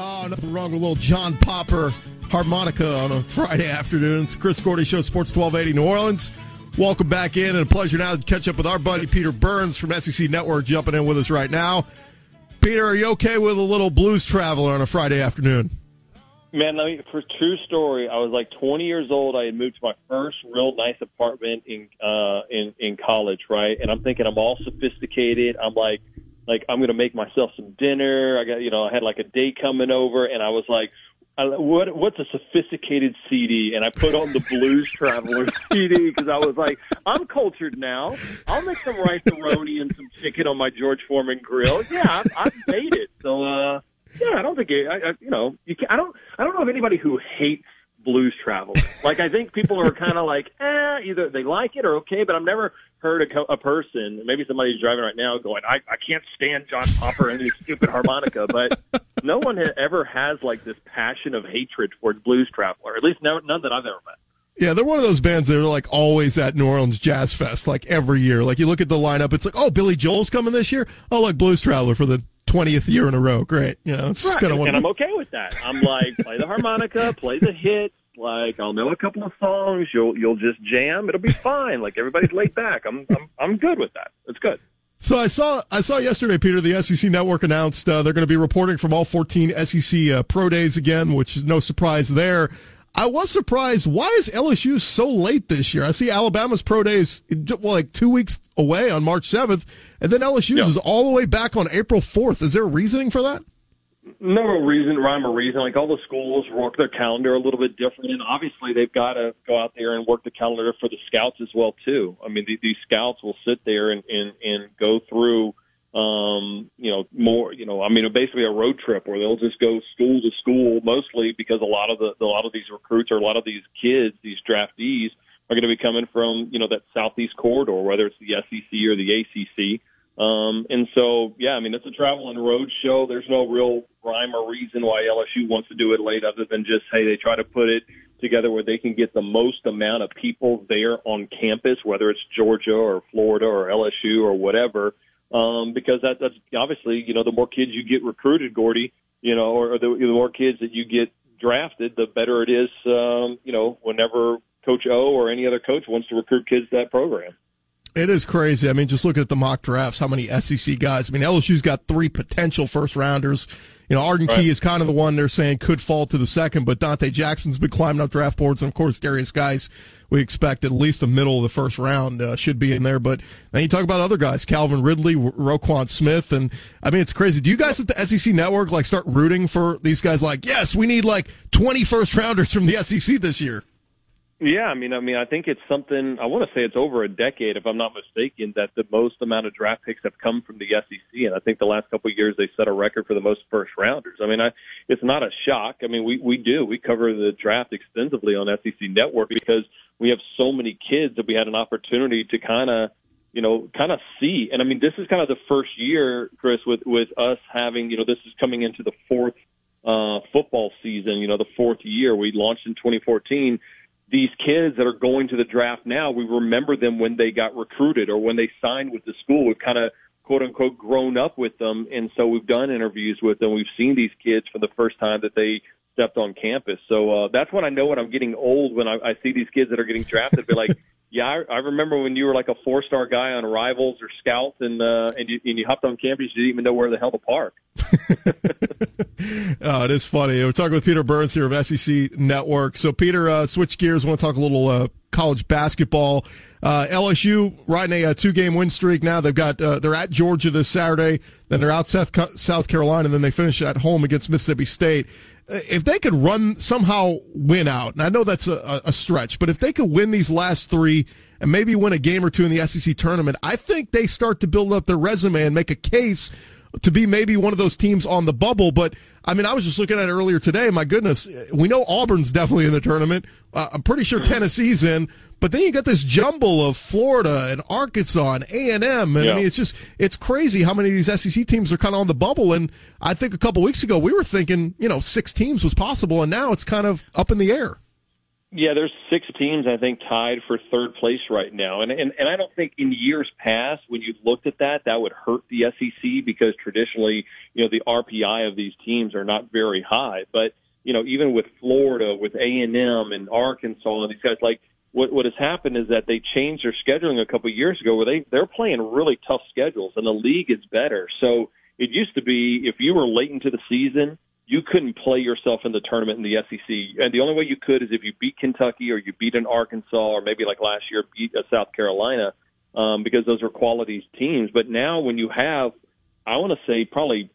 Oh, nothing wrong with a little John Popper harmonica on a Friday afternoon. It's Chris Gordy Show, Sports 1280 New Orleans. Welcome back in, and a pleasure now to catch up with our buddy Peter Burns from SEC Network jumping in with us right now. Peter, are you okay with a little blues traveler on a Friday afternoon? Man, let me, for true story, I was like 20 years old. I had moved to my first real nice apartment in uh in in college, right? And I'm thinking I'm all sophisticated. I'm like like I'm going to make myself some dinner. I got you know, I had like a date coming over and I was like I, what what's a sophisticated CD? And I put on the Blues Traveler CD because I was like, I'm cultured now. I'll make some rice roni and some chicken on my George Foreman grill. Yeah, I've, I've made it. So uh, yeah, I don't think it, I, I, you know you can, I don't I don't know of anybody who hates blues travel. Like I think people are kind of like, eh, either they like it or okay, but I've never heard a, co- a person, maybe somebody's driving right now, going, I, I can't stand John Popper and his stupid harmonica, but no one ever has like this passion of hatred towards blues traveler. At least no, none that I've ever met. Yeah, they're one of those bands that are like always at New Orleans Jazz Fest, like every year. Like you look at the lineup, it's like, oh, Billy Joel's coming this year. Oh, like Blues Traveler for the twentieth year in a row. Great, you know, it's Right. kind of and I'm okay with that. I'm like, play the harmonica, play the hits. Like I'll know a couple of songs. You'll you'll just jam. It'll be fine. Like everybody's laid back. I'm I'm I'm good with that. It's good. So I saw I saw yesterday, Peter, the SEC Network announced uh, they're going to be reporting from all 14 SEC uh, pro days again, which is no surprise there. I was surprised. Why is LSU so late this year? I see Alabama's pro days well, like two weeks away on March 7th, and then LSU's Yeah. is all the way back on April 4th. Is there reasoning for that? no real reason, rhyme or reason. Like all the schools work their calendar a little bit different, and obviously they've got to go out there and work the calendar for the scouts as well too. I mean, the, these scouts will sit there and and and go through, um, you know, more, you know, I mean, basically a road trip where they'll just go school to school, mostly because a lot of the a lot of these recruits or a lot of these kids, these draftees, are going to be coming from you know that southeast corridor, whether it's the SEC or the ACC. Um, and so, yeah, I mean, it's a travel and road show. There's no real rhyme or reason why LSU wants to do it late other than just, hey, they try to put it together where they can get the most amount of people there on campus, whether it's Georgia or Florida or LSU or whatever. Um, because that, that's obviously, you know, the more kids you get recruited, Gordy, you know, or the, the more kids that you get drafted, the better it is, um, you know, whenever Coach O or any other coach wants to recruit kids to that program. It is crazy. I mean, just look at the mock drafts, how many SEC guys. I mean, LSU's got three potential first rounders. You know, Arden Right. Key is kind of the one they're saying could fall to the second, but Donte Jackson's been climbing up draft boards. And of course, Derrius Guice, we expect at least the middle of the first round uh, should be in there. But then you talk about other guys, Calvin Ridley, Ro- Roquan Smith. And I mean, it's crazy. Do you guys at the SEC network like start rooting for these guys? Like, yes, we need like 20 first rounders from the SEC this year. Yeah, I mean, I mean, I think it's something. I want to say it's over a decade, if I'm not mistaken, that the most amount of draft picks have come from the SEC, and I think the last couple of years they set a record for the most first rounders. I mean, I, it's not a shock. I mean, we we do we cover the draft extensively on SEC Network because we have so many kids that we had an opportunity to kind of you know, kind of see. And I mean, this is kind of the first year, Chris, with with us having, you know, this is coming into the fourth uh, football season. You know, the fourth year we launched in 2014. These kids that are going to the draft now, we remember them when they got recruited or when they signed with the school. We've kind of quote unquote grown up with them, and so we've done interviews with them. We've seen these kids for the first time that they stepped on campus. So uh, that's when I know when I'm getting old when I, I see these kids that are getting drafted. Be like, yeah, I, I remember when you were like a four star guy on Rivals or Scouts, and uh, and you and you hopped on campus, you didn't even know where the hell to park. Oh, it is funny. We're talking with Peter Burns here of SEC Network. So, Peter, uh, switch gears. want to talk a little uh, college basketball. Uh, LSU riding a, uh two-game win streak now. They've got uh, they're at Georgia this Saturday, then they're out South South Carolina, and then they finish at home against Mississippi State. If they could run somehow win out, and I know that's a a stretch, but if they could win these last three and maybe win a game or two in the SEC tournament, I think they start to build up their resume and make a case to be maybe one of those teams on the bubble. But I mean, I was just looking at it earlier today. My goodness, we know Auburn's definitely in the tournament. Uh, I'm pretty sure Tennessee's in. But then you got this jumble of Florida and Arkansas and A and M, and I mean, it's just it's crazy how many of these SEC teams are kind of on the bubble. And I think a couple weeks ago we were thinking, you know, six teams was possible, and now it's kind of up in the air. Yeah, there's six teams I think tied for third place right now, and and and I don't think in years past when you looked at that that would hurt the SEC because traditionally you know the RPI of these teams are not very high, but you know even with Florida, with A and M and Arkansas and these guys like what what has happened is that they changed their scheduling a couple of years ago where they they're playing really tough schedules and the league is better. So it used to be if you were late into the season you couldn't play yourself in the tournament in the SEC. And the only way you could is if you beat Kentucky or you beat an Arkansas or maybe like last year beat a South Carolina um, because those are quality teams. But now when you have, I want to say probably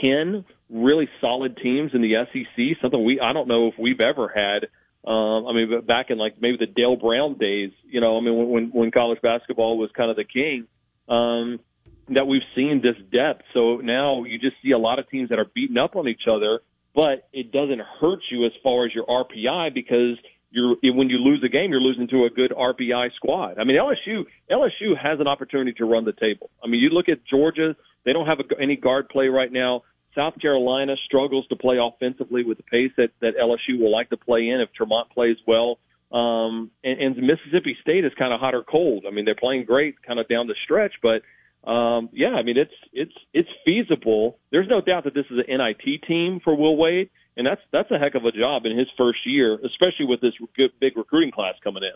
10 really solid teams in the SEC, something we, I don't know if we've ever had. Um, I mean, back in like maybe the Dale Brown days, you know, I mean, when, when college basketball was kind of the king, um, that we've seen this depth. So now you just see a lot of teams that are beating up on each other, but it doesn't hurt you as far as your RPI because you're when you lose a game, you're losing to a good RPI squad. I mean, LSU LSU has an opportunity to run the table. I mean, you look at Georgia; they don't have a, any guard play right now. South Carolina struggles to play offensively with the pace that that LSU will like to play in if Tremont plays well. Um, and, and Mississippi State is kind of hot or cold. I mean, they're playing great kind of down the stretch, but um, yeah, I mean it's it's it's feasible. There's no doubt that this is an NIT team for Will Wade, and that's that's a heck of a job in his first year, especially with this good, big recruiting class coming in.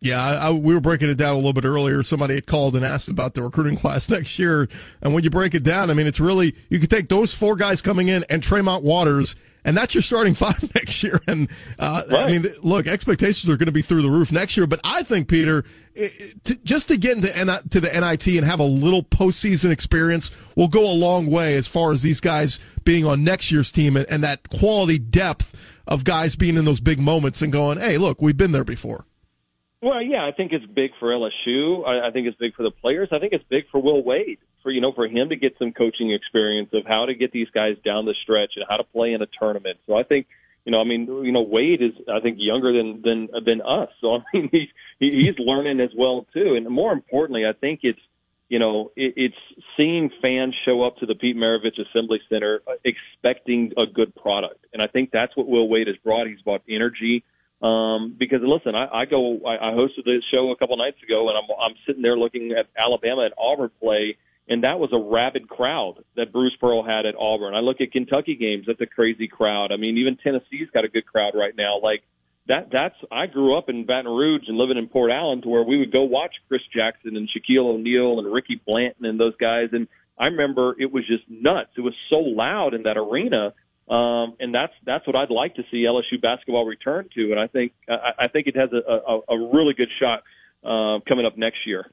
Yeah, I, I, we were breaking it down a little bit earlier. Somebody had called and asked about the recruiting class next year, and when you break it down, I mean, it's really you could take those four guys coming in and Tremont Waters and that's your starting five next year. And uh, right. I mean, look, expectations are going to be through the roof next year. But I think Peter, it, to, just to get into to the NIT and have a little postseason experience will go a long way as far as these guys being on next year's team and, and that quality depth of guys being in those big moments and going, hey, look, we've been there before. Well, yeah, I think it's big for LSU. I, I think it's big for the players. I think it's big for Will Wade for you know for him to get some coaching experience of how to get these guys down the stretch and how to play in a tournament. So I think you know, I mean, you know, Wade is I think younger than than than us. So I mean, he's he's learning as well too. And more importantly, I think it's you know, it, it's seeing fans show up to the Pete Maravich Assembly Center uh, expecting a good product, and I think that's what Will Wade has brought. He's brought energy. Um, because listen, I, I go, I, I hosted this show a couple nights ago, and I'm I'm sitting there looking at Alabama and Auburn play, and that was a rabid crowd that Bruce Pearl had at Auburn. I look at Kentucky games; that's a crazy crowd. I mean, even Tennessee's got a good crowd right now. Like that, that's I grew up in Baton Rouge and living in Port Allen, to where we would go watch Chris Jackson and Shaquille O'Neal and Ricky Blanton and those guys, and I remember it was just nuts. It was so loud in that arena. Um, and that's that's what I'd like to see LSU basketball return to, and I think I, I think it has a, a, a really good shot uh, coming up next year.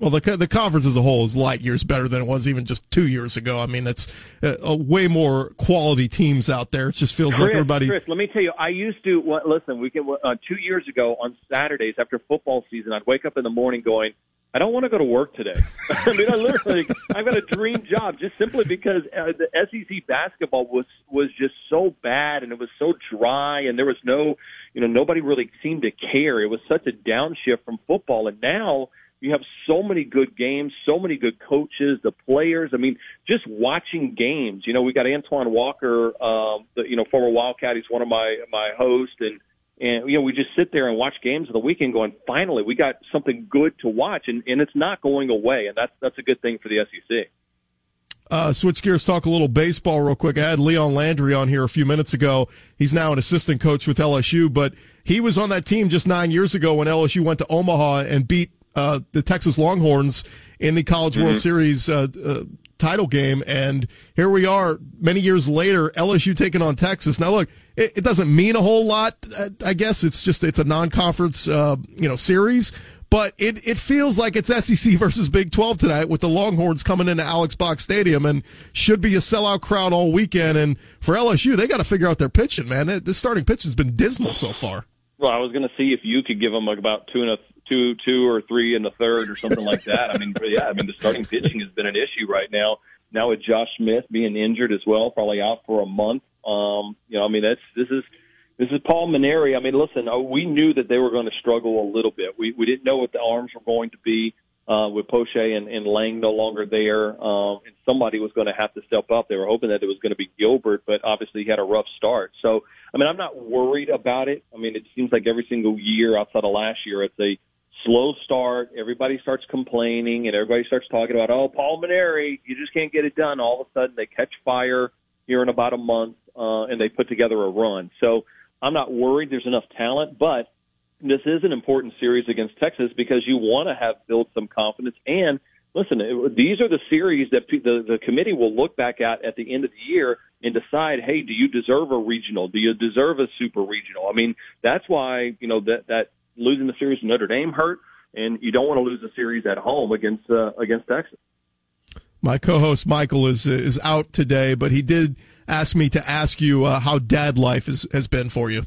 Well, the the conference as a whole is light years better than it was even just two years ago. I mean, it's a, a way more quality teams out there. It just feels Chris, like everybody. Chris, let me tell you, I used to well, listen. We can uh, two years ago on Saturdays after football season, I'd wake up in the morning going, I don't want to go to work today. I mean, I literally, I've got a dream job just simply because uh, the SEC basketball was was just so bad and it was so dry and there was no, you know, nobody really seemed to care. It was such a downshift from football, and now you have so many good games, so many good coaches, the players. I mean, just watching games. You know, we got Antoine Walker, um, the you know former Wildcat. He's one of my my hosts, and and you know we just sit there and watch games of the weekend, going, finally, we got something good to watch, and and it's not going away, and that's that's a good thing for the SEC. Uh, switch gears, talk a little baseball real quick. I had Leon Landry on here a few minutes ago. He's now an assistant coach with LSU, but he was on that team just nine years ago when LSU went to Omaha and beat uh, the Texas Longhorns in the College mm-hmm. World Series uh, uh, title game. And here we are many years later, LSU taking on Texas. Now, look, it, it doesn't mean a whole lot. Uh, I guess it's just, it's a non-conference, uh, you know, series. But it, it feels like it's SEC versus Big 12 tonight with the Longhorns coming into Alex Box Stadium and should be a sellout crowd all weekend. And for LSU, they got to figure out their pitching, man. The starting pitch has been dismal so far. Well, I was going to see if you could give them like about two and a two, two or three and a third or something like that. I mean, yeah, I mean the starting pitching has been an issue right now. now with Josh Smith being injured as well, probably out for a month. Um, you know, I mean, that's this is this is Paul Mainieri. I mean, listen, uh, we knew that they were going to struggle a little bit. We we didn't know what the arms were going to be uh, with Poche and, and Lange no longer there, um, and somebody was going to have to step up. They were hoping that it was going to be Gilbert, but obviously he had a rough start. So, I mean, I'm not worried about it. I mean, it seems like every single year outside of last year, it's a slow start. Everybody starts complaining, and everybody starts talking about, oh, Paul Mainieri, you just can't get it done. All of a sudden, they catch fire here in about a month, uh, and they put together a run. So I'm not worried. There's enough talent, but this is an important series against Texas because you want to have built some confidence. And listen, it, these are the series that the, the committee will look back at at the end of the year and decide, hey, do you deserve a regional? Do you deserve a super regional? I mean, that's why you know that that losing the series to Notre Dame hurt, and you don't want to lose a series at home against uh, against Texas. My co-host Michael is is out today, but he did ask me to ask you uh, how dad life is, has been for you.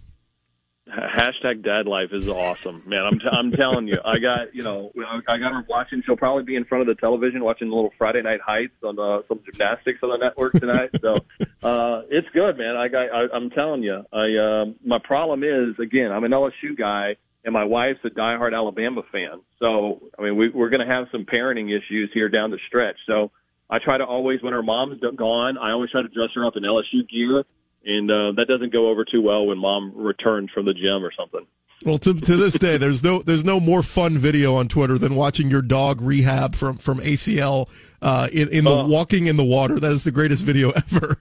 Hashtag dad life is awesome, man. I'm t- I'm telling you, I got you know I got her watching. She'll probably be in front of the television watching the little Friday Night Heights on uh, some gymnastics on the network tonight. So uh, it's good, man. I got I, I'm telling you. I uh, my problem is again I'm an LSU guy and my wife's a diehard Alabama fan. So I mean we, we're going to have some parenting issues here down the stretch. So I try to always when her mom's gone, I always try to dress her up in LSU gear and uh, that doesn't go over too well when mom returns from the gym or something. Well, to to this day, there's no there's no more fun video on Twitter than watching your dog rehab from from ACL uh, in in the uh, walking in the water. That is the greatest video ever.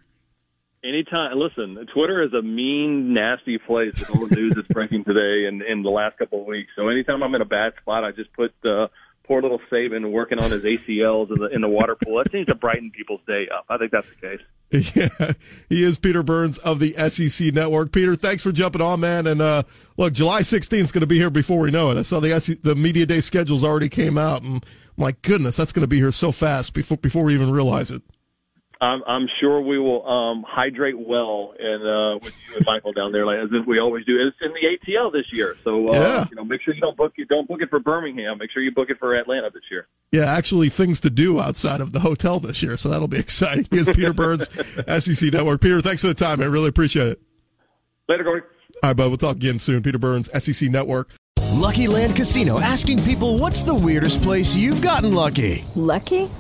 Anytime, listen, Twitter is a mean, nasty place with all the news that's breaking today and in the last couple of weeks. So anytime I'm in a bad spot, I just put uh, poor little Saban working on his ACLs in the in the water pool. That seems to brighten people's day up. I think that's the case. Yeah, he is Peter Burns of the SEC Network. Peter, thanks for jumping on, man. And uh, look, July 16th is going to be here before we know it. I saw the SEC, the media day schedules already came out, and my goodness, that's going to be here so fast before before we even realize it. I'm, I'm sure we will um, hydrate well and uh, with you and Michael down there, like, as we always do. It's in the ATL this year, so uh, yeah. you know, make sure you don't book you don't book it for Birmingham. Make sure you book it for Atlanta this year. Yeah, actually, things to do outside of the hotel this year, so that'll be exciting. Here's Peter Burns, SEC Network. Peter, thanks for the time. I really appreciate it. Later, Gordy. All right, bud. We'll talk again soon. Peter Burns, SEC Network. Lucky Land Casino asking people, "What's the weirdest place you've gotten lucky?" Lucky